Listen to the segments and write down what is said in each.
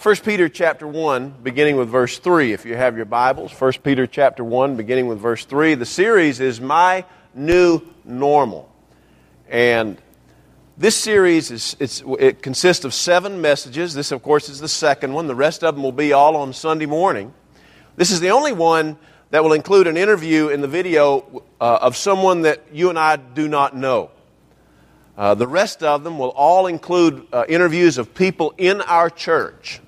1 Peter chapter 1, beginning with verse 3, if you have your Bibles. 1 Peter chapter 1, beginning with verse 3. The series is My New Normal. And this series is, it consists of seven messages. This, of course, is the second one. The rest of them will be all on Sunday morning. This is the only one that will include an interview in the video uh, of someone that you and I do not know. Uh, the rest of them will all include uh, interviews of people in our church.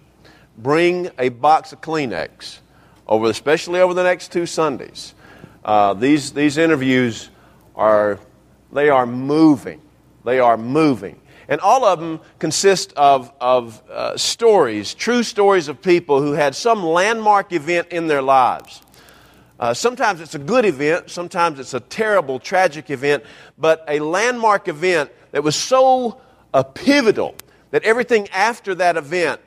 Bring a box of Kleenex, over, especially over the next two Sundays. Uh, these, these interviews are, they are moving. They are moving. And all of them consist of, of uh, stories, true stories of people who had some landmark event in their lives. Uh, sometimes it's a good event, sometimes it's a terrible, tragic event, but a landmark event that was so uh, pivotal that everything after that event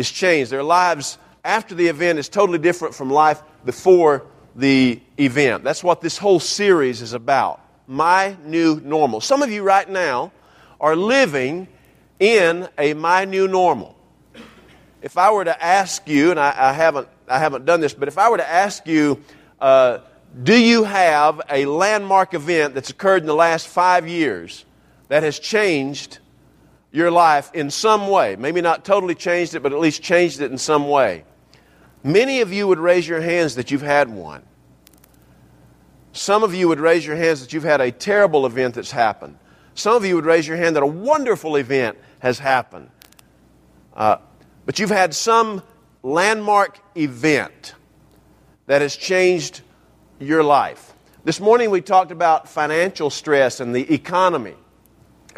is changed. Their lives after the event is totally different from life before the event. That's what this whole series is about. My new normal. Some of you right now are living in a my new normal. If I were to ask you, and I, I haven't, I haven't done this, but if I were to ask you, uh, do you have a landmark event that's occurred in the last five years that has changed your life in some way? Maybe not totally changed it, but at least changed it in some way. Many of you would raise your hands that you've had one. Some of you would raise your hands that you've had a terrible event that's happened. Some of you would raise your hand that a wonderful event has happened. Uh, but you've had some landmark event that has changed your life. This morning we talked about financial stress and the economy.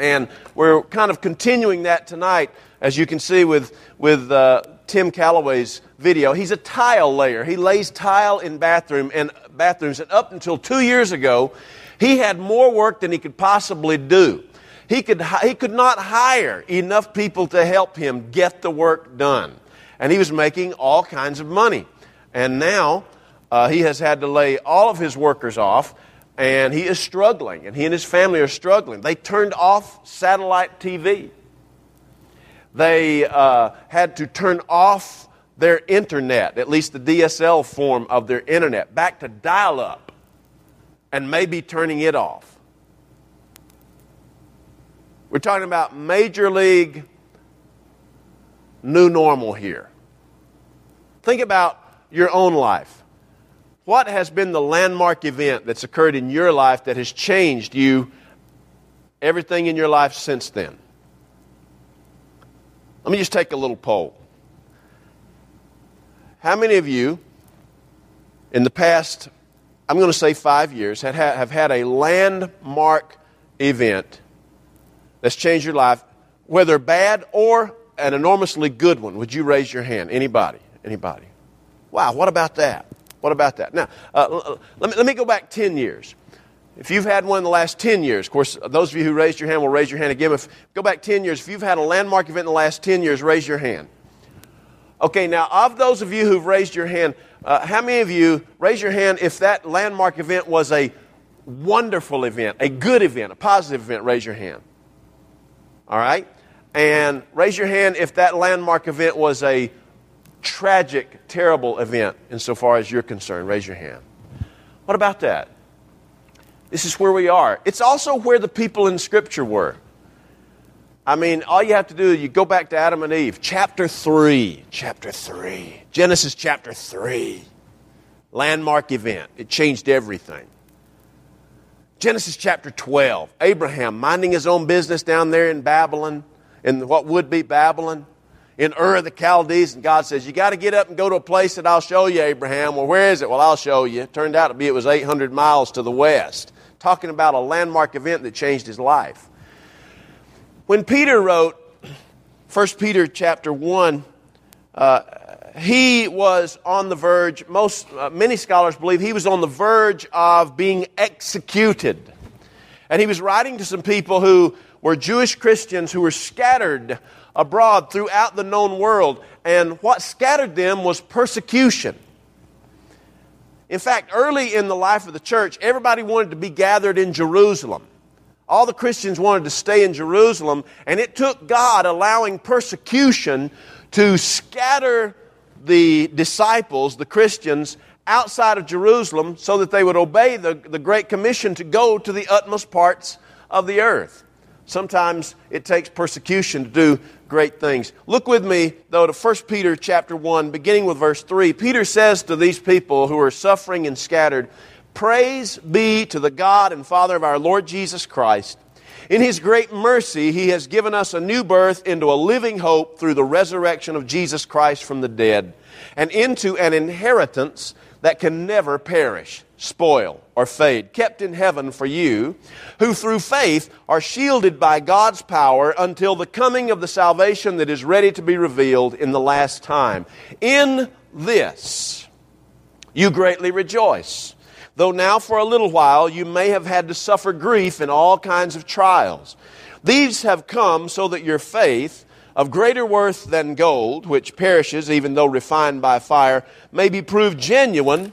And we're kind of continuing that tonight, as you can see with, with uh, Tim Calloway's video. He's a tile layer. He lays tile in bathroom and bathrooms. And up until two years ago, he had more work than he could possibly do. He could, he could not hire enough people to help him get the work done. And he was making all kinds of money. And now uh, he has had to lay all of his workers off, and he is struggling, and he and his family are struggling. They turned off satellite TV. They uh, had to turn off their internet, at least the DSL form of their internet, back to dial up and maybe turning it off. We're talking about major league new normal here. Think about your own life. What has been the landmark event that's occurred in your life that has changed you, everything in your life since then? Let me just take a little poll. How many of you in the past I'm going to say five years, have had a landmark event that's changed your life, whether bad or an enormously good one. Would you raise your hand? Anybody? Anybody? Wow, what about that? What about that? Now, uh, let, me, let me go back 10 years. If you've had one in the last 10 years, of course, those of you who raised your hand will raise your hand again. If go back 10 years, if you've had a landmark event in the last 10 years, raise your hand. Okay, now, of those of you who've raised your hand, uh, how many of you, raise your hand if that landmark event was a wonderful event, a good event, a positive event? Raise your hand. All right? And raise your hand if that landmark event was a tragic, terrible event insofar as you're concerned. Raise your hand. What about that? This is where we are. It's also where the people in Scripture were. I mean, all you have to do is you go back to Adam and Eve, chapter 3. Chapter 3. Genesis chapter 3. Landmark event. It changed everything. Genesis chapter 12. Abraham minding his own business down there in Babylon, in what would be Babylon, in Ur of the Chaldees. And God says, You got to get up and go to a place that I'll show you, Abraham. Well, where is it? Well, I'll show you. It turned out to be it was 800 miles to the west. Talking about a landmark event that changed his life. When Peter wrote 1 Peter chapter 1, uh, he was on the verge, most, uh, many scholars believe he was on the verge of being executed. And he was writing to some people who were Jewish Christians who were scattered abroad throughout the known world. And what scattered them was persecution. In fact, early in the life of the church, everybody wanted to be gathered in Jerusalem. All the Christians wanted to stay in Jerusalem, and it took God allowing persecution to scatter the disciples, the Christians, outside of Jerusalem so that they would obey the, the Great Commission to go to the utmost parts of the earth. Sometimes it takes persecution to do great things. Look with me, though, to 1 Peter chapter 1, beginning with verse 3. Peter says to these people who are suffering and scattered, Praise be to the God and Father of our Lord Jesus Christ. In His great mercy, He has given us a new birth into a living hope through the resurrection of Jesus Christ from the dead, and into an inheritance that can never perish, spoil, or fade, kept in heaven for you, who through faith are shielded by God's power until the coming of the salvation that is ready to be revealed in the last time. In this you greatly rejoice, though now for a little while you may have had to suffer grief in all kinds of trials. These have come so that your faith, of greater worth than gold, which perishes even though refined by fire, may be proved genuine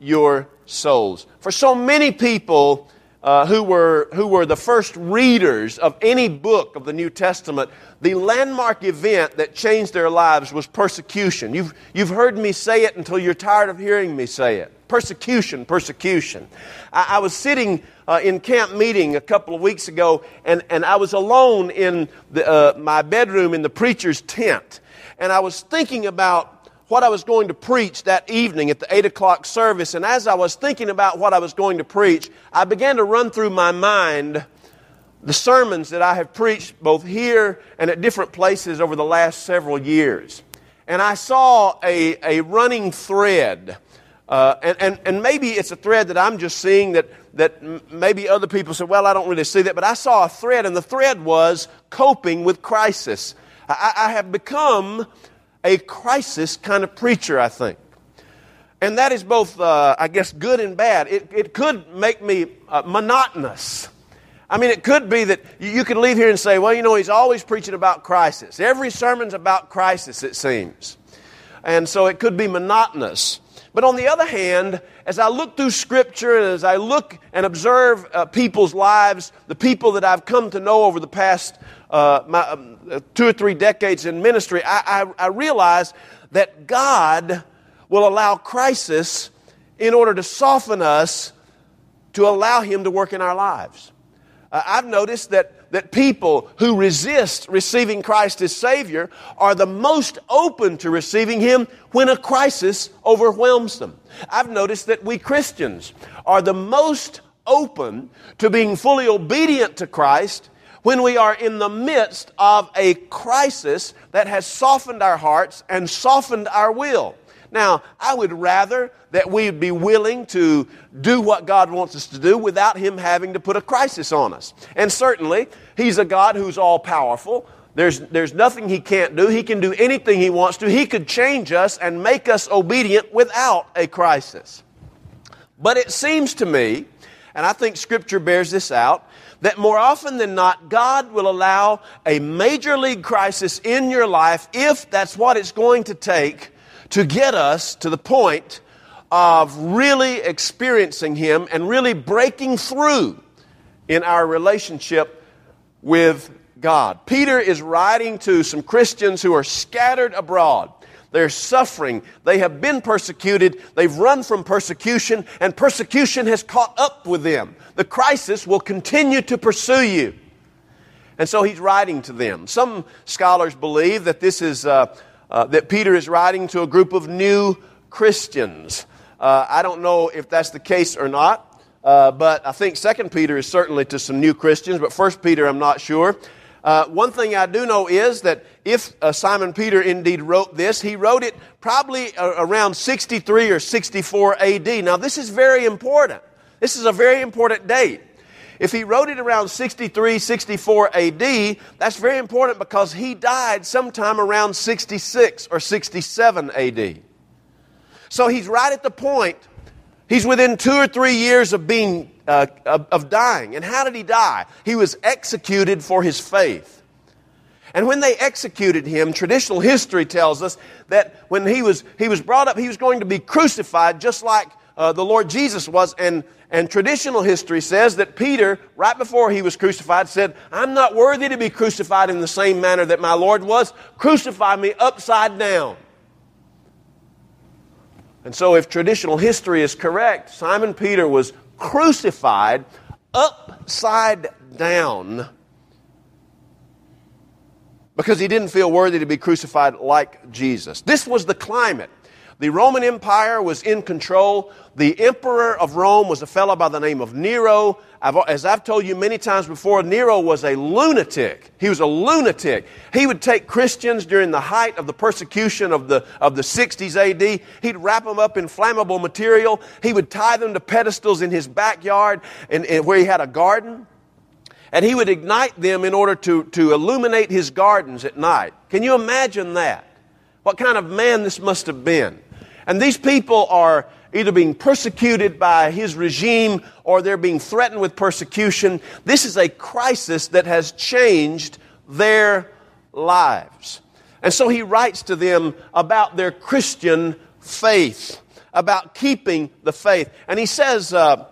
your souls. For so many people uh, who, were, who were the first readers of any book of the New Testament, the landmark event that changed their lives was persecution. You've, you've heard me say it until you're tired of hearing me say it. Persecution, persecution. I, I was sitting uh, in camp meeting a couple of weeks ago, and, and I was alone in the, uh, my bedroom in the preacher's tent. And I was thinking about what I was going to preach that evening at the 8 o'clock service. And as I was thinking about what I was going to preach, I began to run through my mind the sermons that I have preached both here and at different places over the last several years. And I saw a, a running thread. Uh, and, and, and maybe it's a thread that I'm just seeing that, that maybe other people say, well, I don't really see that. But I saw a thread, and the thread was coping with crisis. I, I have become a crisis kind of preacher, I think. And that is both, uh, I guess, good and bad. It, it could make me uh, monotonous. I mean, it could be that you could leave here and say, well, you know, he's always preaching about crisis. Every sermon's about crisis, it seems. And so it could be monotonous. But on the other hand, as I look through Scripture and as I look and observe uh, people's lives, the people that I've come to know over the past uh, my, um, two or three decades in ministry, I, I, I realize that God will allow crisis in order to soften us to allow Him to work in our lives. Uh, I've noticed that, that people who resist receiving Christ as Savior are the most open to receiving Him when a crisis overwhelms them. I've noticed that we Christians are the most open to being fully obedient to Christ when we are in the midst of a crisis that has softened our hearts and softened our will. Now, I would rather that we be willing to do what God wants us to do without Him having to put a crisis on us. And certainly, He's a God who's all powerful. There's, there's nothing He can't do. He can do anything He wants to. He could change us and make us obedient without a crisis. But it seems to me, and I think Scripture bears this out, that more often than not, God will allow a major league crisis in your life if that's what it's going to take to get us to the point of really experiencing Him and really breaking through in our relationship with God. Peter is writing to some Christians who are scattered abroad. They're suffering. They have been persecuted. They've run from persecution, and persecution has caught up with them. The crisis will continue to pursue you. And so he's writing to them. Some scholars believe that this is, uh, uh, that Peter is writing to a group of new Christians. Uh, I don't know if that's the case or not. Uh, but I think Second Peter is certainly to some new Christians, but First Peter I'm not sure. Uh, one thing I do know is that if uh, Simon Peter indeed wrote this, he wrote it probably uh, around 63 or 64 AD. Now, this is very important. This is a very important date. If he wrote it around 63, 64 AD, that's very important because he died sometime around 66 or 67 AD. So he's right at the point, he's within two or three years of being, uh, of, dying. And how did he die? He was executed for his faith. And when they executed him, traditional history tells us that when he was, he was brought up, he was going to be crucified just like uh, the Lord Jesus was. And, and traditional history says that Peter, right before he was crucified, said, I'm not worthy to be crucified in the same manner that my Lord was. Crucify me upside down. And so, if traditional history is correct, Simon Peter was crucified upside down because he didn't feel worthy to be crucified like Jesus. This was the climate. The Roman Empire was in control. The emperor of Rome was a fellow by the name of Nero. I've, as I've told you many times before, Nero was a lunatic. He was a lunatic. He would take Christians during the height of the persecution of the, of the 60s AD. He'd wrap them up in flammable material. He would tie them to pedestals in his backyard where he had a garden. And he would ignite them in order to, to illuminate his gardens at night. Can you imagine that? What kind of man this must have been? And these people are either being persecuted by his regime or they're being threatened with persecution. This is a crisis that has changed their lives. And so he writes to them about their Christian faith, about keeping the faith. And he says, uh,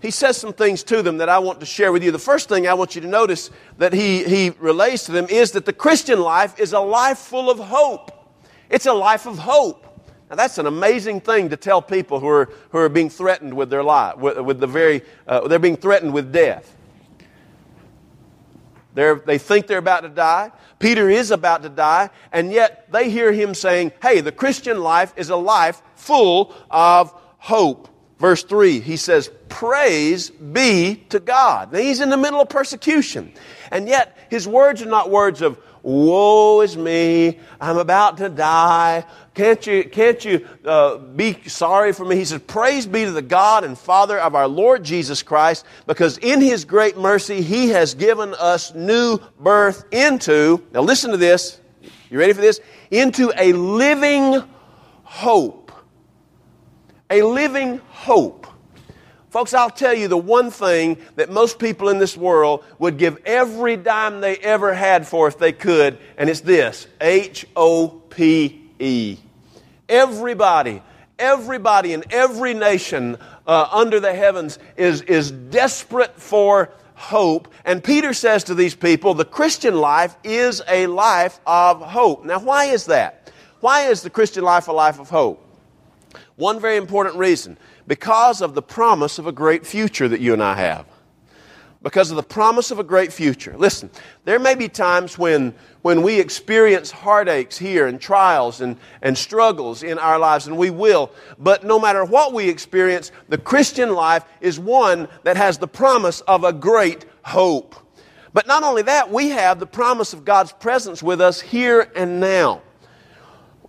he says some things to them that I want to share with you. The first thing I want you to notice that he, he relays to them is that the Christian life is a life full of hope. It's a life of hope. Now, that's an amazing thing to tell people who are, who are being threatened with their life, with, with the very, uh, they're being threatened with death. They're, they think they're about to die. Peter is about to die, and yet they hear him saying, Hey, the Christian life is a life full of hope. Verse 3, he says, Praise be to God. Now, he's in the middle of persecution, and yet his words are not words of, Woe is me. I'm about to die. Can't you, can't you uh, be sorry for me? He says, Praise be to the God and Father of our Lord Jesus Christ, because in His great mercy, He has given us new birth into, now listen to this. You ready for this? Into a living hope. A living hope Folks, I'll tell you the one thing that most people in this world would give every dime they ever had for if they could, and it's this H O P E. Everybody, everybody in every nation uh, under the heavens is, is desperate for hope. And Peter says to these people, the Christian life is a life of hope. Now, why is that? Why is the Christian life a life of hope? One very important reason because of the promise of a great future that you and I have. Because of the promise of a great future. Listen, there may be times when, when we experience heartaches here and trials and, and struggles in our lives, and we will. But no matter what we experience, the Christian life is one that has the promise of a great hope. But not only that, we have the promise of God's presence with us here and now.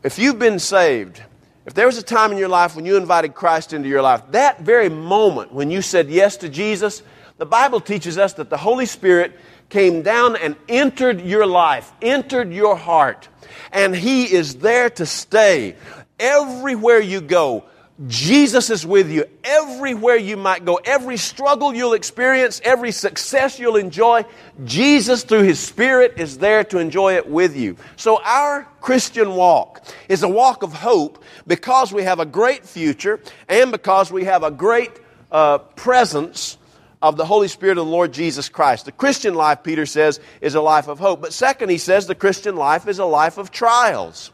If you've been saved, if there was a time in your life when you invited Christ into your life, that very moment when you said yes to Jesus, the Bible teaches us that the Holy Spirit came down and entered your life, entered your heart, and He is there to stay. Everywhere you go, Jesus is with you everywhere you might go. Every struggle you'll experience, every success you'll enjoy, Jesus, through His Spirit, is there to enjoy it with you. So, our Christian walk is a walk of hope because we have a great future and because we have a great uh, presence of the Holy Spirit of the Lord Jesus Christ. The Christian life, Peter says, is a life of hope. But second, he says the Christian life is a life of trials.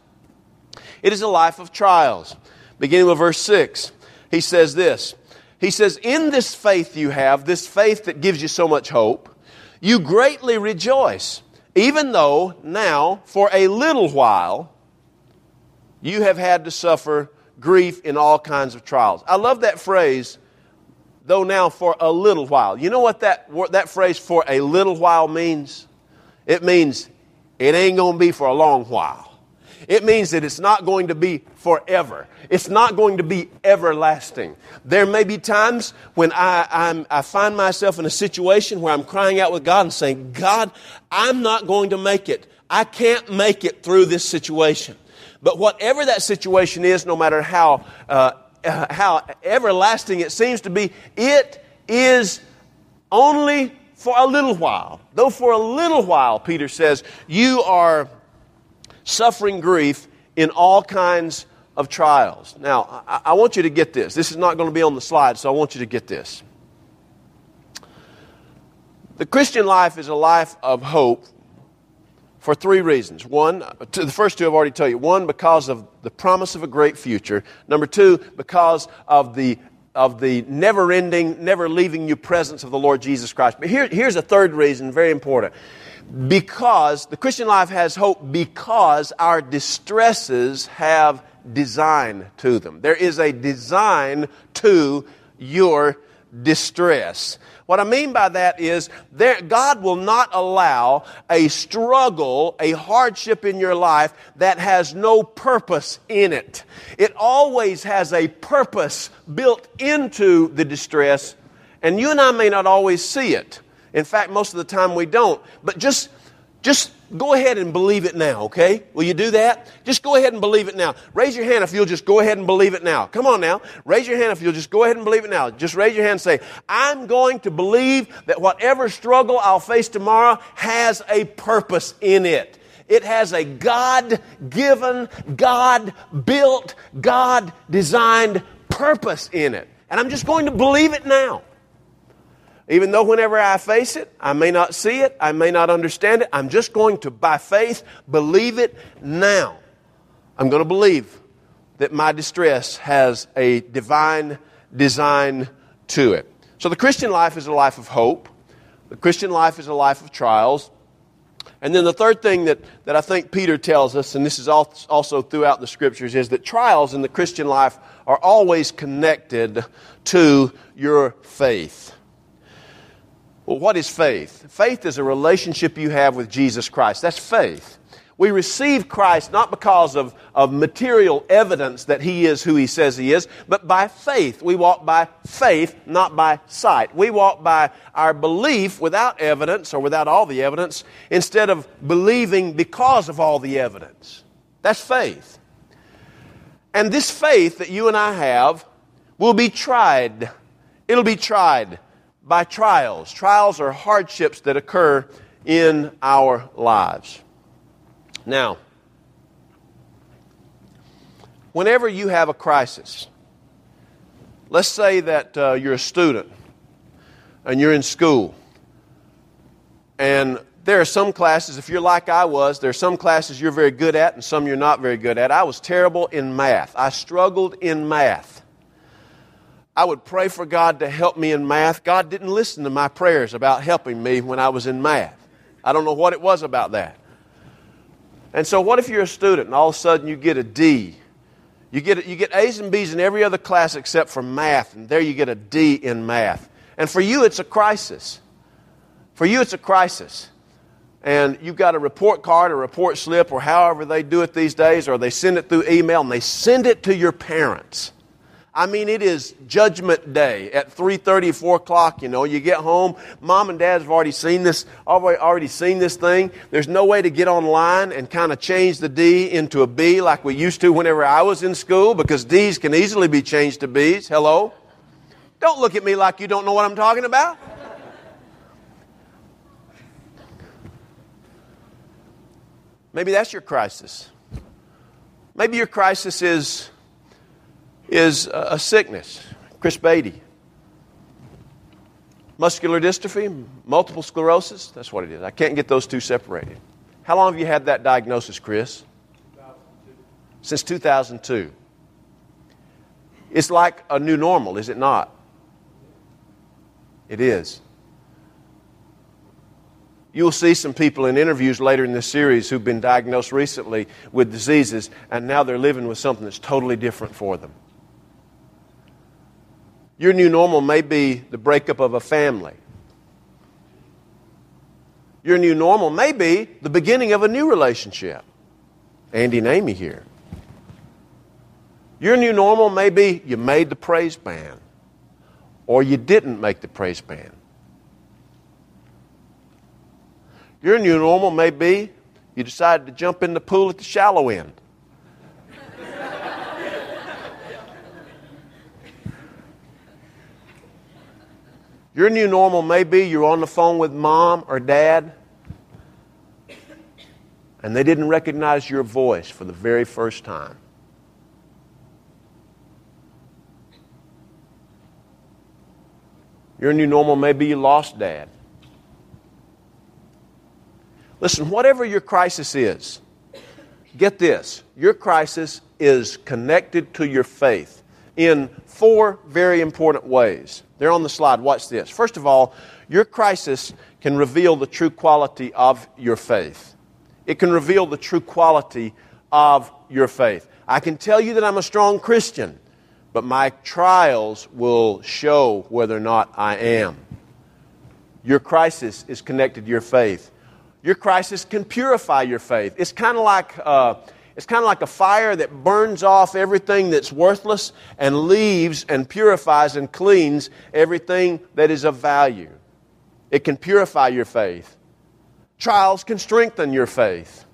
It is a life of trials beginning with verse 6. He says this He says, In this faith you have, this faith that gives you so much hope, you greatly rejoice, even though now, for a little while, you have had to suffer grief in all kinds of trials. I love that phrase, though now for a little while. You know what that, that phrase for a little while means? It means it ain't going to be for a long while. It means that it's not going to be forever. It's not going to be everlasting. There may be times when I, I'm, I find myself in a situation where I'm crying out with God and saying, God, I'm not going to make it. I can't make it through this situation. But whatever that situation is, no matter how, uh, uh how everlasting it seems to be, it is only for a little while. Though for a little while, Peter says, you are suffering grief in all kinds of trials. Now, I, I want you to get this. This is not going to be on the slide, so I want you to get this. The Christian life is a life of hope for three reasons. One, the first two I've already told you. One, because of the promise of a great future. Number two, because of the of the never ending, never leaving you presence of the Lord Jesus Christ. But here, here's a third reason, very important. Because the Christian life has hope because our distresses have design to them. There is a design to your distress. What I mean by that is there, God will not allow a struggle, a hardship in your life that has no purpose in it. It always has a purpose built into the distress, and you and I may not always see it. In fact, most of the time we don't. But just, just go ahead and believe it now, okay? Will you do that? Just go ahead and believe it now. Raise your hand if you'll just go ahead and believe it now. Come on now. Raise your hand if you'll just go ahead and believe it now. Just raise your hand and say, I'm going to believe that whatever struggle I'll face tomorrow has a purpose in it. It has a God given, God built, God designed purpose in it. And I'm just going to believe it now. Even though whenever I face it, I may not see it, I may not understand it, I'm just going to, by faith, believe it now. I'm going to believe that my distress has a divine design to it. So the Christian life is a life of hope. The Christian life is a life of trials. And then the third thing that, that I think Peter tells us, and this is also throughout the scriptures, is that trials in the Christian life are always connected to your faith. Well, what is faith? Faith is a relationship you have with Jesus Christ. That's faith. We receive Christ not because of, of material evidence that He is who He says He is, but by faith. We walk by faith, not by sight. We walk by our belief without evidence or without all the evidence instead of believing because of all the evidence. That's faith. And this faith that you and I have will be tried. It'll be tried by trials. Trials are hardships that occur in our lives. Now, whenever you have a crisis, let's say that uh, you're a student and you're in school, and there are some classes, if you're like I was, there are some classes you're very good at and some you're not very good at. I was terrible in math. I struggled in math. I would pray for God to help me in math. God didn't listen to my prayers about helping me when I was in math. I don't know what it was about that. And so, what if you're a student and all of a sudden you get a D? You get, you get A's and B's in every other class except for math, and there you get a D in math. And for you, it's a crisis. For you, it's a crisis. And you've got a report card, a report slip, or however they do it these days, or they send it through email, and they send it to your parents. I mean, it is judgment day at 3.30, 4 o'clock, you know. You get home, mom and dad have already seen this, already seen this thing. There's no way to get online and kind of change the D into a B like we used to whenever I was in school because D's can easily be changed to B's. Hello? Don't look at me like you don't know what I'm talking about. Maybe that's your crisis. Maybe your crisis is is a sickness. Chris Beatty. Muscular dystrophy, multiple sclerosis, that's what it is. I can't get those two separated. How long have you had that diagnosis, Chris? 2002. Since 2002. It's like a new normal, is it not? It is. You'll see some people in interviews later in this series who've been diagnosed recently with diseases, and now they're living with something that's totally different for them. Your new normal may be the breakup of a family. Your new normal may be the beginning of a new relationship. Andy and Amy here. Your new normal may be you made the praise band or you didn't make the praise band. Your new normal may be you decided to jump in the pool at the shallow end. Your new normal may be you're on the phone with mom or dad and they didn't recognize your voice for the very first time. Your new normal may be you lost dad. Listen, whatever your crisis is, get this your crisis is connected to your faith in four very important ways. They're on the slide. Watch this. First of all, your crisis can reveal the true quality of your faith. It can reveal the true quality of your faith. I can tell you that I'm a strong Christian, but my trials will show whether or not I am. Your crisis is connected to your faith. Your crisis can purify your faith. It's kind of like uh, it's kind of like a fire that burns off everything that's worthless and leaves and purifies and cleans everything that is of value. It can purify your faith. Trials can strengthen your faith.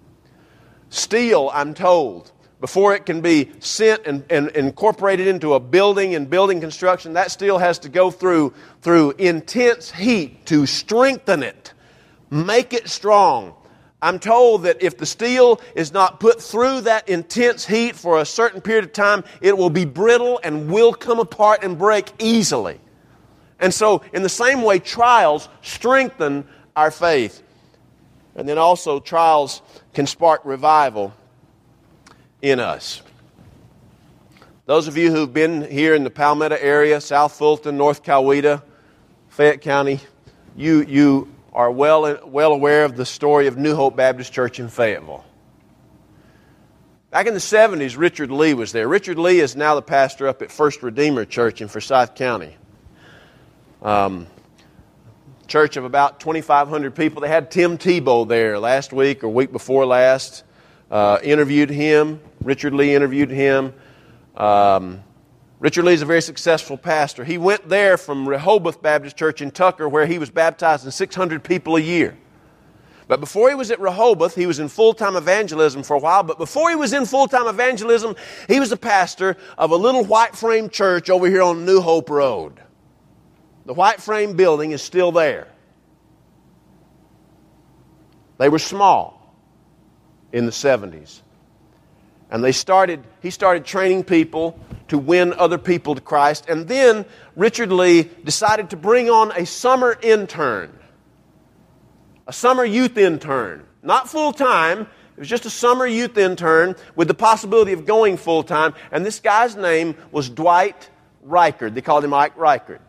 Steel, I'm told, before it can be sent and, and, incorporated into a building and building construction, that steel has to go through, through intense heat to strengthen it, make it strong. I'm told that if the steel is not put through that intense heat for a certain period of time, it will be brittle and will come apart and break easily. And so, in the same way, trials strengthen our faith. And then also, trials can spark revival in us. Those of you who've been here in the Palmetto area, South Fulton, North Coweta, Fayette County, you, you are well, well aware of the story of New Hope Baptist Church in Fayetteville. Back in the 70s, Richard Lee was there. Richard Lee is now the pastor up at First Redeemer Church in Forsyth County. Um, church of about 2,500 people. They had Tim Tebow there last week or week before last. Uh, interviewed him. Richard Lee interviewed him. Um, Richard Lee is a very successful pastor. He went there from Rehoboth Baptist Church in Tucker, where he was baptizing 600 people a year. But before he was at Rehoboth, he was in full time evangelism for a while. But before he was in full time evangelism, he was a pastor of a little white frame church over here on New Hope Road. The white frame building is still there. They were small in the 70s. And they started, he started training people to win other people to Christ. And then Richard Lee decided to bring on a summer intern, a summer youth intern. Not full time, it was just a summer youth intern with the possibility of going full time. And this guy's name was Dwight Reighard. They called him Ike Reighard.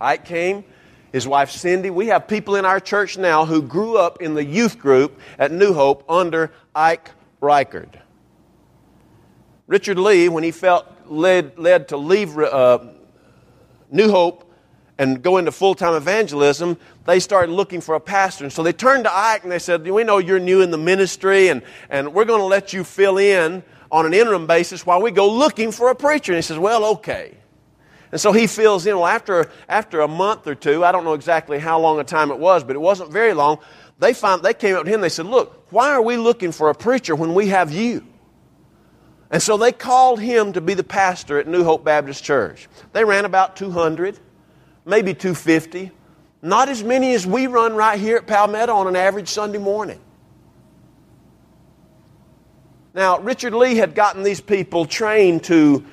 Ike came, his wife Cindy. We have people in our church now who grew up in the youth group at New Hope under Ike Reighard. Richard Lee, when he felt led, led to leave uh, New Hope and go into full time evangelism, they started looking for a pastor. And so they turned to Ike and they said, We know you're new in the ministry, and, and we're going to let you fill in on an interim basis while we go looking for a preacher. And he says, Well, okay. And so he fills in. Well, after, after a month or two, I don't know exactly how long a time it was, but it wasn't very long, they, found, they came up to him and they said, Look, why are we looking for a preacher when we have you? And so they called him to be the pastor at New Hope Baptist Church. They ran about 200, maybe 250, not as many as we run right here at Palmetto on an average Sunday morning. Now, Richard Lee had gotten these people trained to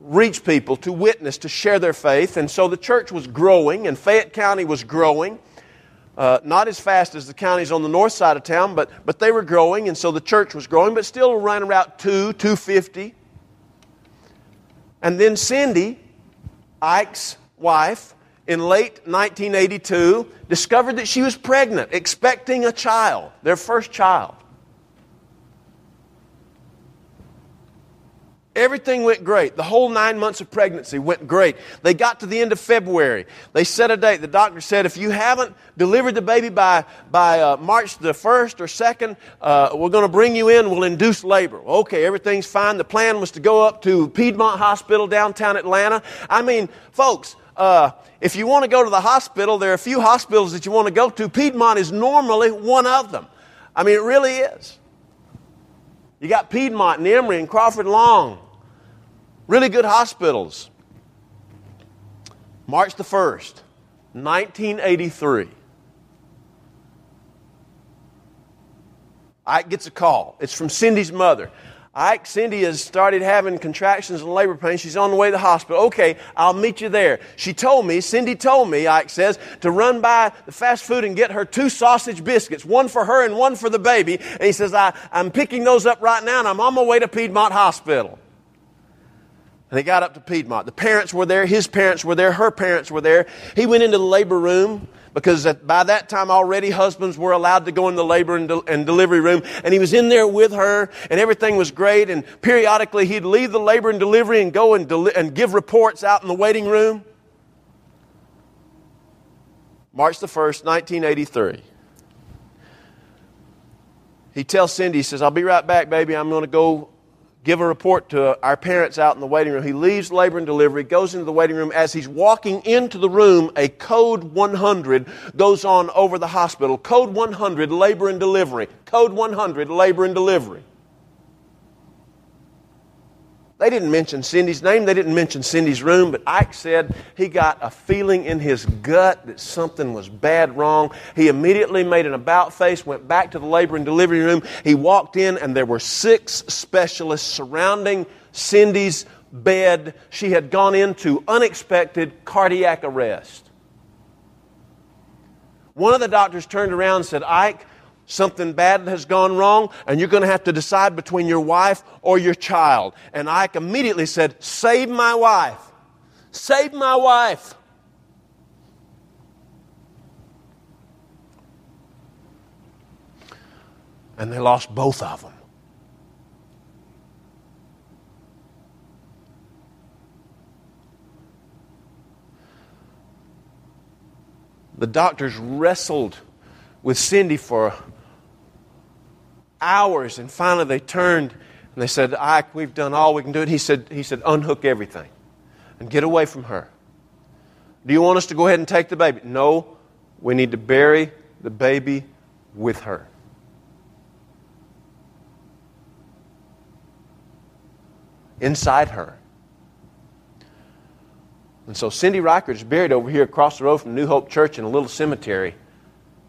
reach people, to witness, to share their faith, and so the church was growing, and Fayette County was growing. Uh, not as fast as the counties on the north side of town, but, but they were growing, and so the church was growing, but still running about 2, 250. And then Cindy, Ike's wife, in late 1982, discovered that she was pregnant, expecting a child, their first child. Everything went great. The whole nine months of pregnancy went great. They got to the end of February. They set a date. The doctor said, if you haven't delivered the baby by, by uh, March the 1st or 2nd, uh, we're going to bring you in. We'll induce labor. Okay, everything's fine. The plan was to go up to Piedmont Hospital downtown Atlanta. I mean, folks, uh, if you want to go to the hospital, there are a few hospitals that you want to go to. Piedmont is normally one of them. I mean, it really is. You got Piedmont and Emory and Crawford Long. Really good hospitals. March the 1st, 1983. Ike gets a call. It's from Cindy's mother. Ike, Cindy has started having contractions and labor pains. She's on the way to the hospital. Okay, I'll meet you there. She told me, Cindy told me, Ike says, to run by the fast food and get her two sausage biscuits, one for her and one for the baby. And he says, I, I'm picking those up right now and I'm on my way to Piedmont Hospital. And he got up to Piedmont. The parents were there, his parents were there, her parents were there. He went into the labor room because by that time already husbands were allowed to go in the labor and, and, delivery room. And he was in there with her, and everything was great. And periodically he'd leave the labor and delivery and go and, deli- and give reports out in the waiting room. March the 1st, 1983. He tells Cindy, he says, I'll be right back, baby. I'm going to go give a report to our parents out in the waiting room. He leaves labor and delivery, goes into the waiting room. As he's walking into the room, a code 100 goes on over the hospital. Code 100, labor and delivery. Code 100, labor and delivery. They didn't mention Cindy's name. They didn't mention Cindy's room, but Ike said he got a feeling in his gut that something was bad wrong. He immediately made an about face, went back to the labor and delivery room. He walked in, and there were six specialists surrounding Cindy's bed. She had gone into unexpected cardiac arrest. One of the doctors turned around and said, Ike, Something bad has gone wrong, and you're going to have to decide between your wife or your child. And Ike immediately said, Save my wife. Save my wife. And they lost both of them. The doctors wrestled with Cindy for hours, and finally they turned and they said, Ike, we've done all we can do. And he said, he said, unhook everything and get away from her. Do you want us to go ahead and take the baby? No, we need to bury the baby with her. Inside her. And so Cindy Reighard is buried over here across the road from New Hope Church in a little cemetery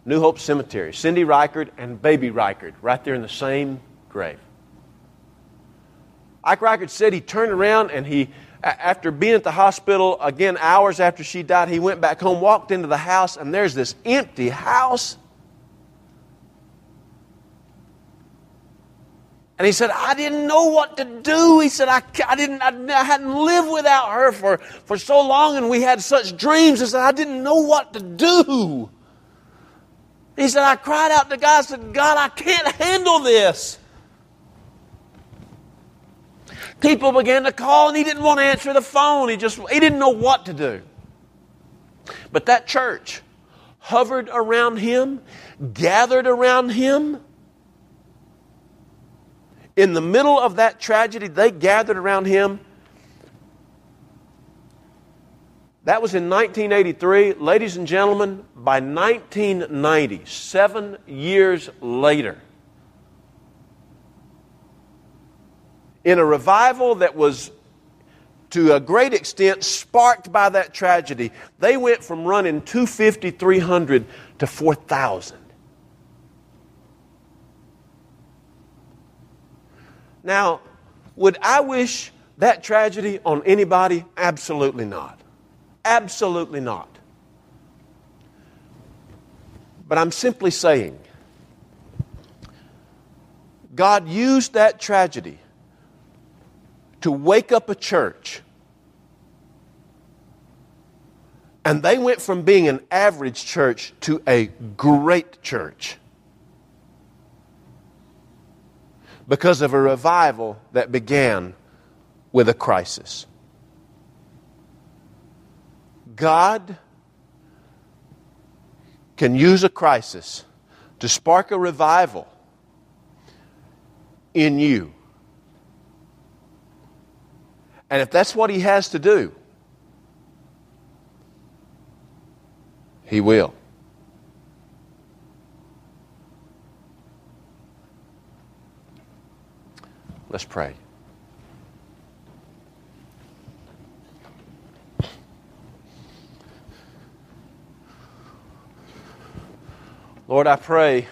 New Hope Cemetery. Cindy Reighard and Baby Reighard, right there in the same grave. Ike Reighard said he turned around and he, after being at the hospital, again, hours after she died, he went back home, walked into the house, and there's this empty house. And he said, I didn't know what to do. He said, I, I didn't, I, I, hadn't lived without her for, for so long and we had such dreams. He said, I didn't know what to do. He said, I cried out to God, I said, God, I can't handle this. People began to call and he didn't want to answer the phone. He just he didn't know what to do. But that church hovered around him, gathered around him. In the middle of that tragedy, they gathered around him That was in 1983. Ladies and gentlemen, by 1990, seven years later, in a revival that was to a great extent sparked by that tragedy, they went from running 250, 300 to 4,000. Now, would I wish that tragedy on anybody? Absolutely not. Absolutely not. But I'm simply saying, God used that tragedy to wake up a church. And they went from being an average church to a great church because of a revival that began with a crisis. God can use a crisis to spark a revival in you. And if that's what He has to do, He will. Let's pray. Lord, I pray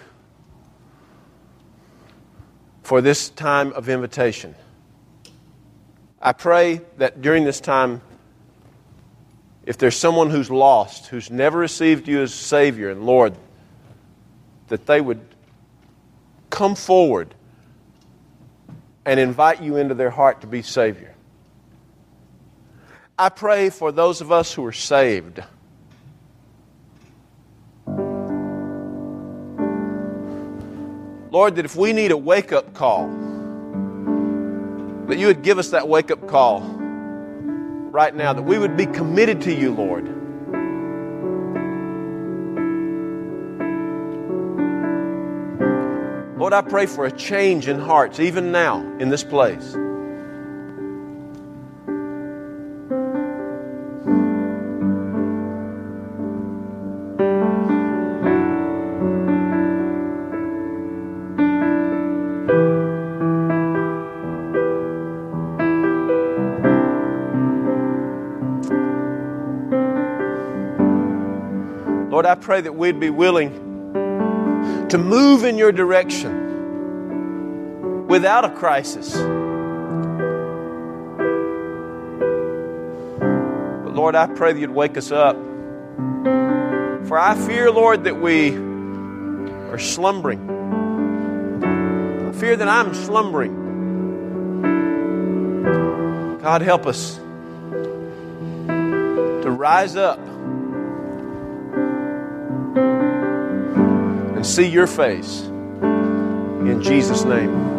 for this time of invitation. I pray that during this time, if there's someone who's lost, who's never received you as Savior and Lord, that they would come forward and invite you into their heart to be Savior. I pray for those of us who are saved. Lord, that if we need a wake up call, that you would give us that wake up call right now, that we would be committed to you, Lord. Lord, I pray for a change in hearts, even now in this place. I pray that we'd be willing to move in your direction without a crisis. But Lord, I pray that you'd wake us up. For I fear, Lord, that we are slumbering. I fear that I'm slumbering. God, help us to rise up and see your face. In Jesus' name.